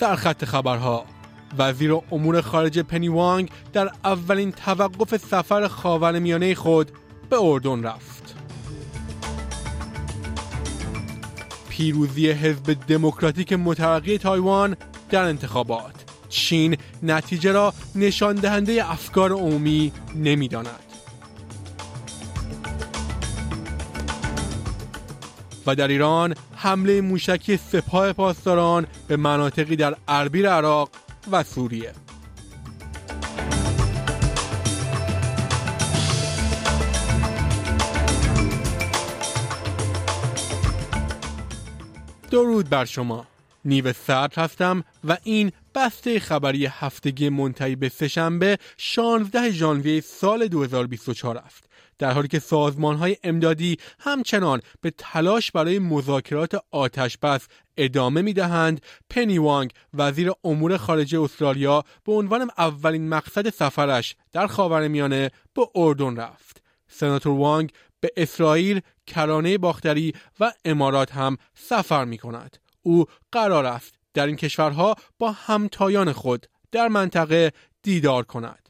سرخط خبرها وزیر امور خارجه پنی وانگ در اولین توقف سفر خاور میانه خود به اردن رفت. پیروزی حزب دموکراتیک مترقی تایوان در انتخابات چین نتیجه را نشان دهنده افکار عمومی نمی‌داند. و در ایران حمله موشکی سپاه پاسداران به مناطقی در اربیل عراق و سوریه. درود بر شما. نیو سرد هستم و این بسته خبری هفتگی منتهی به سهشنبه 16 ژانویه سال 2024 است. در حالی که سازمان های امدادی همچنان به تلاش برای مذاکرات آتش بس ادامه می دهند پنی وانگ وزیر امور خارجه استرالیا به عنوان اولین مقصد سفرش در خاورمیانه به اردن رفت سناتور وانگ به اسرائیل، کرانه باختری و امارات هم سفر می کند. او قرار است در این کشورها با همتایان خود در منطقه دیدار کند.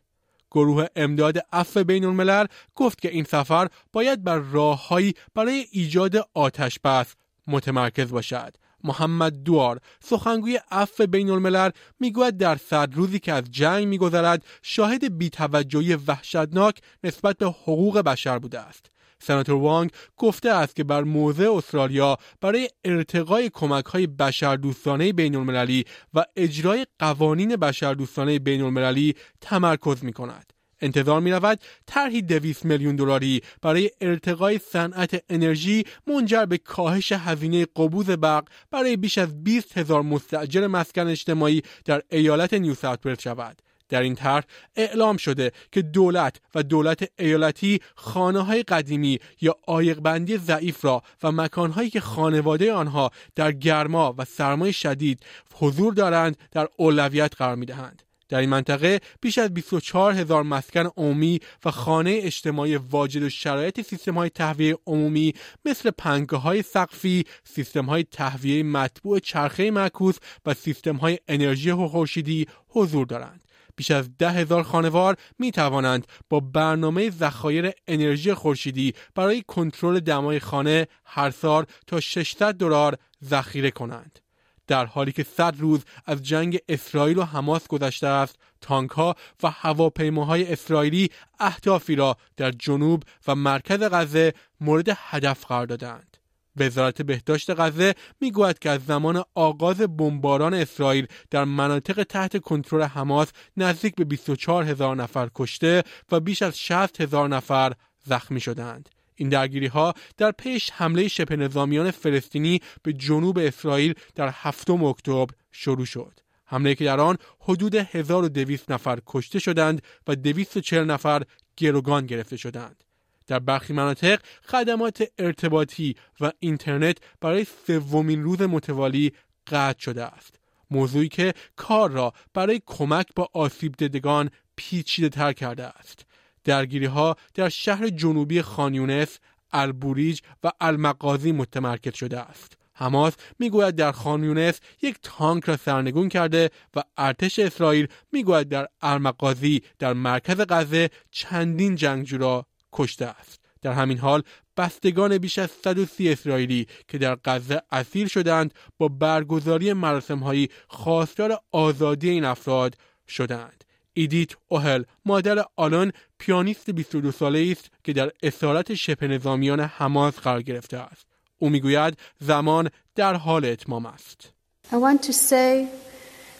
گروه امداد عفو بین الملل گفت که این سفر باید بر راههایی برای ایجاد آتش بس متمرکز باشد. محمد دوار سخنگوی عفو بین الملل می‌گوید در صد روزی که از جنگ میگذرد شاهد بیتوجهی وحشتناک نسبت به حقوق بشر بوده است سناتور وانگ گفته است که بر موضع استرالیا برای ارتقای کمک های بشردوستانه بین المللی و اجرای قوانین بشردوستانه بین المللی تمرکز می کند. انتظار می رود طرحی دویست میلیون دلاری برای ارتقای صنعت انرژی منجر به کاهش هزینه قبوز برق برای بیش از 20 هزار مستاجر مسکن اجتماعی در ایالت نیو ساوت شود. در این طرح اعلام شده که دولت و دولت ایالتی خانه های قدیمی یا بندی ضعیف را و مکانهایی که خانواده آنها در گرما و سرمای شدید حضور دارند در اولویت قرار می دهند. در این منطقه بیش از 24 هزار مسکن عمومی و خانه اجتماعی واجد و شرایط سیستم های تهویه عمومی مثل پنگاه های سقفی، سیستم های تهویه مطبوع چرخه معکوس و سیستم های انرژی خورشیدی حضور دارند. بیش از ده هزار خانوار می توانند با برنامه ذخایر انرژی خورشیدی برای کنترل دمای خانه هر سال تا 600 دلار ذخیره کنند. در حالی که صد روز از جنگ اسرائیل و حماس گذشته است تانک ها و هواپیماهای اسرائیلی اهدافی را در جنوب و مرکز غزه مورد هدف قرار دادند وزارت بهداشت غزه می‌گوید که از زمان آغاز بمباران اسرائیل در مناطق تحت کنترل حماس نزدیک به 24 هزار نفر کشته و بیش از 60 هزار نفر زخمی شدند. این درگیری ها در پیش حمله شبه نظامیان فلسطینی به جنوب اسرائیل در هفتم اکتبر شروع شد. حمله که در آن حدود 1200 نفر کشته شدند و 240 نفر گروگان گرفته شدند. در برخی مناطق خدمات ارتباطی و اینترنت برای سومین روز متوالی قطع شده است. موضوعی که کار را برای کمک با آسیب دیدگان پیچیده تر کرده است. درگیری ها در شهر جنوبی خانیونس البوریج و المقازی متمرکز شده است. حماس می‌گوید در خانیونس یک تانک را سرنگون کرده و ارتش اسرائیل می‌گوید در المقازی در مرکز غزه چندین جنگجو را کشته است. در همین حال بستگان بیش از 130 اسرائیلی که در غزه اسیر شدند با برگزاری مراسمهایی خواستار آزادی این افراد شدند. ایدیت اوهل مادر آلان پیانیست 22 ساله است که در اسارت شبه نظامیان حماس قرار گرفته است. او می‌گوید زمان در حال اتمام است. I want to say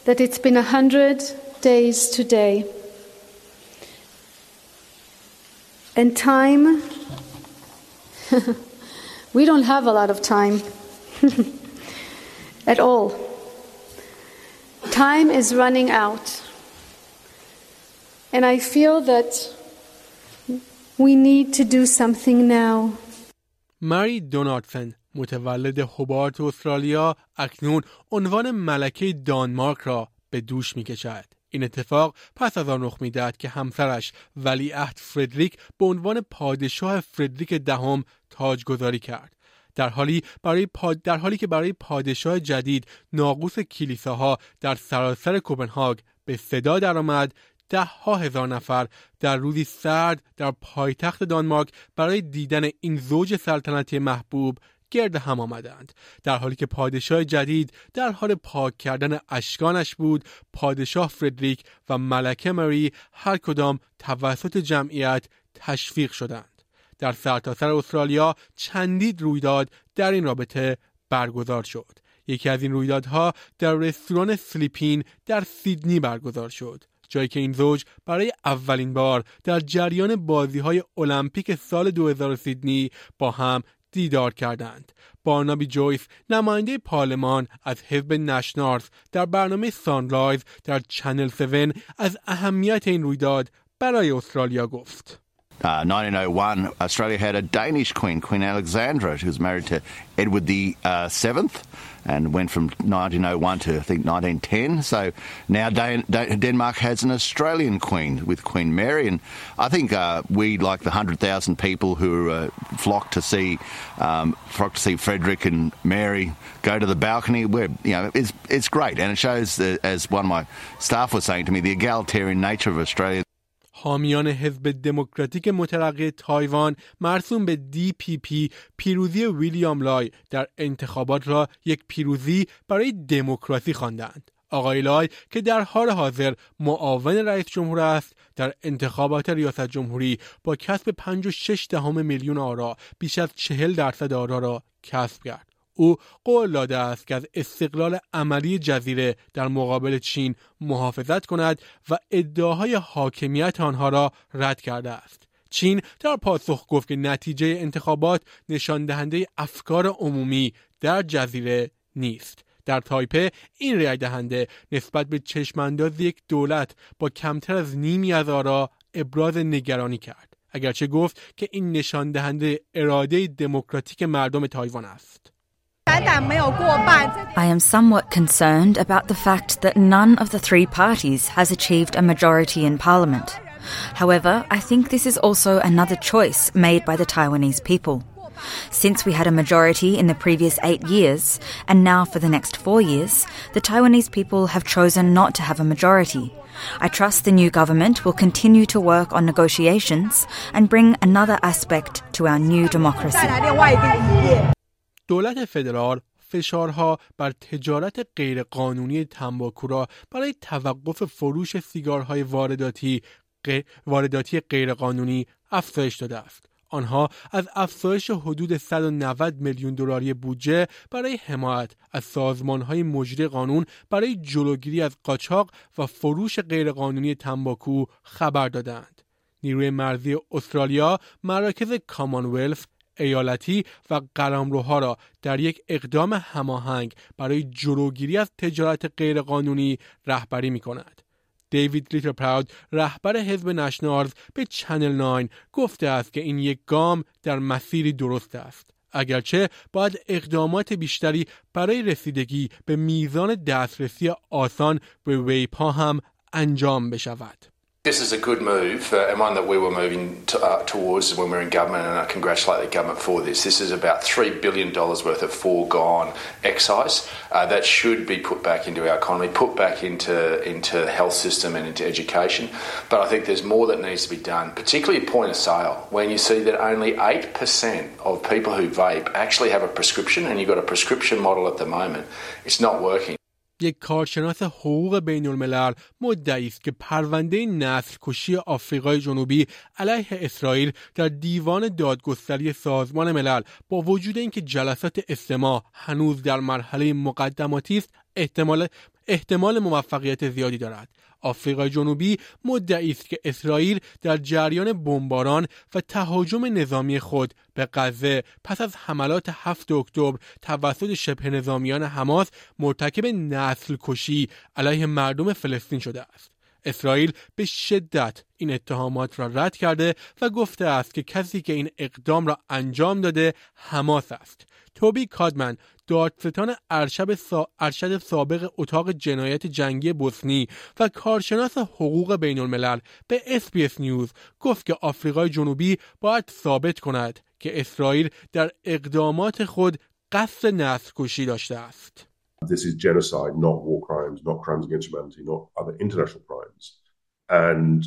that it's been a hundred days today. And time, we don't have a lot of time at all. Time is running out. And I feel that we need to do something now. ماری دوناتسن متولد هوبارت استرالیا اکنون عنوان ملکه دانمارک را به دوش می کشد. این اتفاق پس از آن رخ می‌دهد که همسرش ولیعهد فردریک به عنوان پادشاه فردریک دهم تاجگذاری کرد. در حالی برای در حالی که برای پادشاه جدید ناقوس کلیساها در سراسر کوپنهاگ به صدا درآمد ده هزار نفر در روزی سرد در پایتخت دانمارک برای دیدن این زوج سلطنتی محبوب گرد هم آمدند. در حالی که پادشاه جدید در حال پاک کردن اشکانش بود پادشاه فردریک و ملکه مری هر کدام توسط جمعیت تشویق شدند. در سرتاسر سر استرالیا چندین رویداد در این رابطه برگزار شد. یکی از این رویدادها در رستوران سلیپین در سیدنی برگزار شد جایی که این زوج برای اولین بار در جریان بازی های المپیک سال 2000 سیدنی با هم دیدار کردند. بارنابی جویس نماینده پارلمان از حزب نشنالز در برنامه سانرایز در چنل 7 از اهمیت این رویداد برای استرالیا گفت. Uh, 1901, Australia had a Danish queen, Queen Alexandra, who was married to Edward the uh, Seventh, and went from 1901 to I think 1910. So now Dan- Dan- Denmark has an Australian queen with Queen Mary, and I think uh, we, like the hundred thousand people who uh, flock to see um, flock to see Frederick and Mary go to the balcony. Where you know it's it's great, and it shows, as one of my staff was saying to me, the egalitarian nature of Australia. حامیان حزب دموکراتیک مترقی تایوان مرسوم به DPP پیروزی ویلیام لای در انتخابات را یک پیروزی برای دموکراسی خواندند. آقای لای که در حال حاضر معاون رئیس جمهور است در انتخابات ریاست جمهوری با کسب 56 دهم میلیون آرا بیش از 40 درصد آرا را کسب کرد. او قول داده است که از استقلال عملی جزیره در مقابل چین محافظت کند و ادعاهای حاکمیت آنها را رد کرده است. چین در پاسخ گفت که نتیجه انتخابات نشان دهنده افکار عمومی در جزیره نیست. در تایپه این رای دهنده نسبت به چشمانداز یک دولت با کمتر از نیمی از آرا ابراز نگرانی کرد. اگرچه گفت که این نشان دهنده اراده دموکراتیک مردم تایوان است. I am somewhat concerned about the fact that none of the three parties has achieved a majority in parliament. However, I think this is also another choice made by the Taiwanese people. Since we had a majority in the previous eight years, and now for the next four years, the Taiwanese people have chosen not to have a majority. I trust the new government will continue to work on negotiations and bring another aspect to our new democracy. دولت فدرال فشارها بر تجارت غیرقانونی تنباکو را برای توقف فروش سیگارهای وارداتی وارداتی غیرقانونی افزایش داده است. آنها از افزایش حدود 190 میلیون دلاری بودجه برای حمایت از سازمانهای مجری قانون برای جلوگیری از قاچاق و فروش غیرقانونی تنباکو خبر دادند. نیروی مرزی استرالیا مراکز کامانولف ایالتی و قلمروها را در یک اقدام هماهنگ برای جلوگیری از تجارت غیرقانونی رهبری می کند. دیوید لیتر پراود رهبر حزب نشنارز به چنل 9 گفته است که این یک گام در مسیری درست است. اگرچه باید اقدامات بیشتری برای رسیدگی به میزان دسترسی آسان به ویپا هم انجام بشود. This is a good move uh, and one that we were moving to, uh, towards when we were in government, and I congratulate the government for this. This is about $3 billion worth of foregone excise uh, that should be put back into our economy, put back into, into the health system and into education. But I think there's more that needs to be done, particularly point of sale, when you see that only 8% of people who vape actually have a prescription, and you've got a prescription model at the moment. It's not working. یک کارشناس حقوق بین الملل مدعی است که پرونده نسل کشی آفریقای جنوبی علیه اسرائیل در دیوان دادگستری سازمان ملل با وجود اینکه جلسات استماع هنوز در مرحله مقدماتی است احتمال احتمال موفقیت زیادی دارد آفریقای جنوبی مدعی است که اسرائیل در جریان بمباران و تهاجم نظامی خود به غزه پس از حملات 7 اکتبر توسط شبه نظامیان حماس مرتکب نسل کشی علیه مردم فلسطین شده است. اسرائیل به شدت این اتهامات را رد کرده و گفته است که کسی که این اقدام را انجام داده حماس است. توبی کادمن دادستان ارشد, سا... ارشد سابق اتاق جنایت جنگی بوسنی و کارشناس حقوق بین الملل به اس‌بی‌اس نیوز گفت که آفریقای جنوبی باید ثابت کند که اسرائیل در اقدامات خود قصد نسل کشی داشته است. This is genocide, not war crimes, not crimes against humanity, not other international crimes. And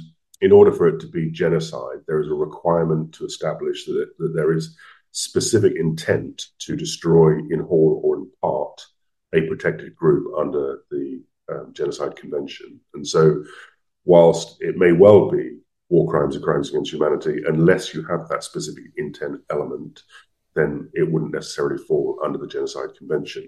in order for it to be genocide, there is a requirement to establish that, that there is specific intent to destroy in whole or in part a protected group under the um, Genocide Convention. And so, whilst it may well be war crimes and crimes against humanity, unless you have that specific intent element, then it wouldn't necessarily fall under the Genocide Convention.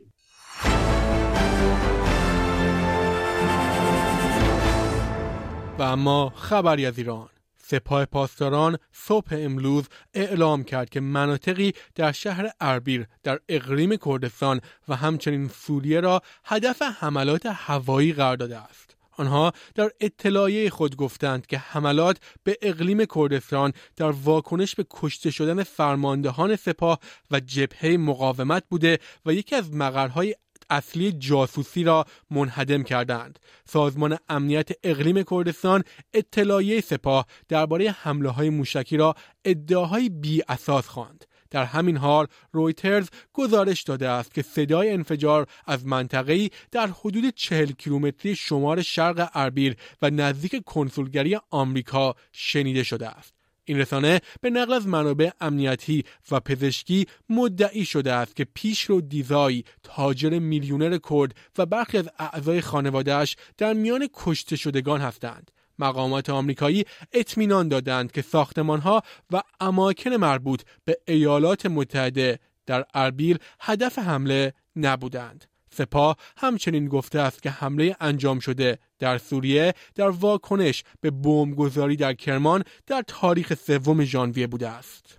و اما خبری از ایران سپاه پاسداران صبح امروز اعلام کرد که مناطقی در شهر اربیل در اقلیم کردستان و همچنین سوریه را هدف حملات هوایی قرار داده است. آنها در اطلاعیه خود گفتند که حملات به اقلیم کردستان در واکنش به کشته شدن فرماندهان سپاه و جبهه مقاومت بوده و یکی از مقرهای اصلی جاسوسی را منهدم کردند. سازمان امنیت اقلیم کردستان اطلاعیه سپاه درباره حمله های موشکی را ادعاهای بی اساس خواند. در همین حال رویترز گزارش داده است که صدای انفجار از منطقه‌ای در حدود 40 کیلومتری شمار شرق اربیل و نزدیک کنسولگری آمریکا شنیده شده است. این رسانه به نقل از منابع امنیتی و پزشکی مدعی شده است که پیشرو دیزای تاجر میلیونر کرد و برخی از اعضای خانوادهش در میان کشته شدگان هستند. مقامات آمریکایی اطمینان دادند که ساختمانها و اماکن مربوط به ایالات متحده در اربیل هدف حمله نبودند. سپاه همچنین گفته است که حمله انجام شده در سوریه در واکنش به بمبگذاری در کرمان در تاریخ سوم ژانویه بوده است.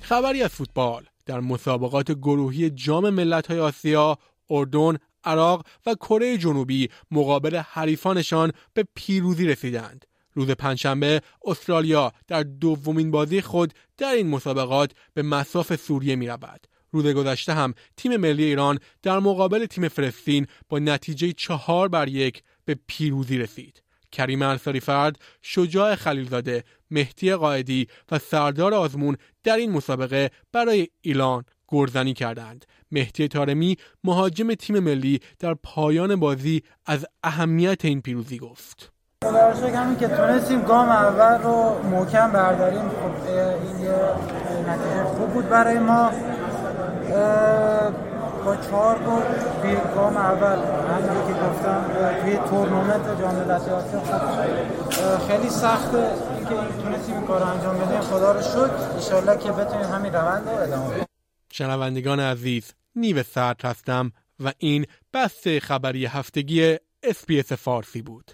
خبری از فوتبال در مسابقات گروهی جام ملت‌های آسیا، اردن، عراق و کره جنوبی مقابل حریفانشان به پیروزی رسیدند. روز پنجشنبه استرالیا در دومین بازی خود در این مسابقات به مساف سوریه می رود. روز گذشته هم تیم ملی ایران در مقابل تیم فلسطین با نتیجه چهار بر یک به پیروزی رسید. کریم انصاری فرد، شجاع خلیلزاده، مهدی قائدی و سردار آزمون در این مسابقه برای ایران گرزنی کردند. مهدی تارمی مهاجم تیم ملی در پایان بازی از اهمیت این پیروزی گفت. خدا که تونستیم گام اول رو محکم برداریم خب این یه نتیجه خوب بود برای ما با چهار گل توی گام اول همونجور که گفتم توی تورنمنت جام ملت‌های آسیا خب خیلی سخته اینکه تونستیم این کار انجام بدیم خدا رو شکر ان که بتونیم همین روند رو ادامه بدیم. شنوندگان عزیز نیو سرد هستم و این بسته خبری هفتگی اسپیس فارسی بود.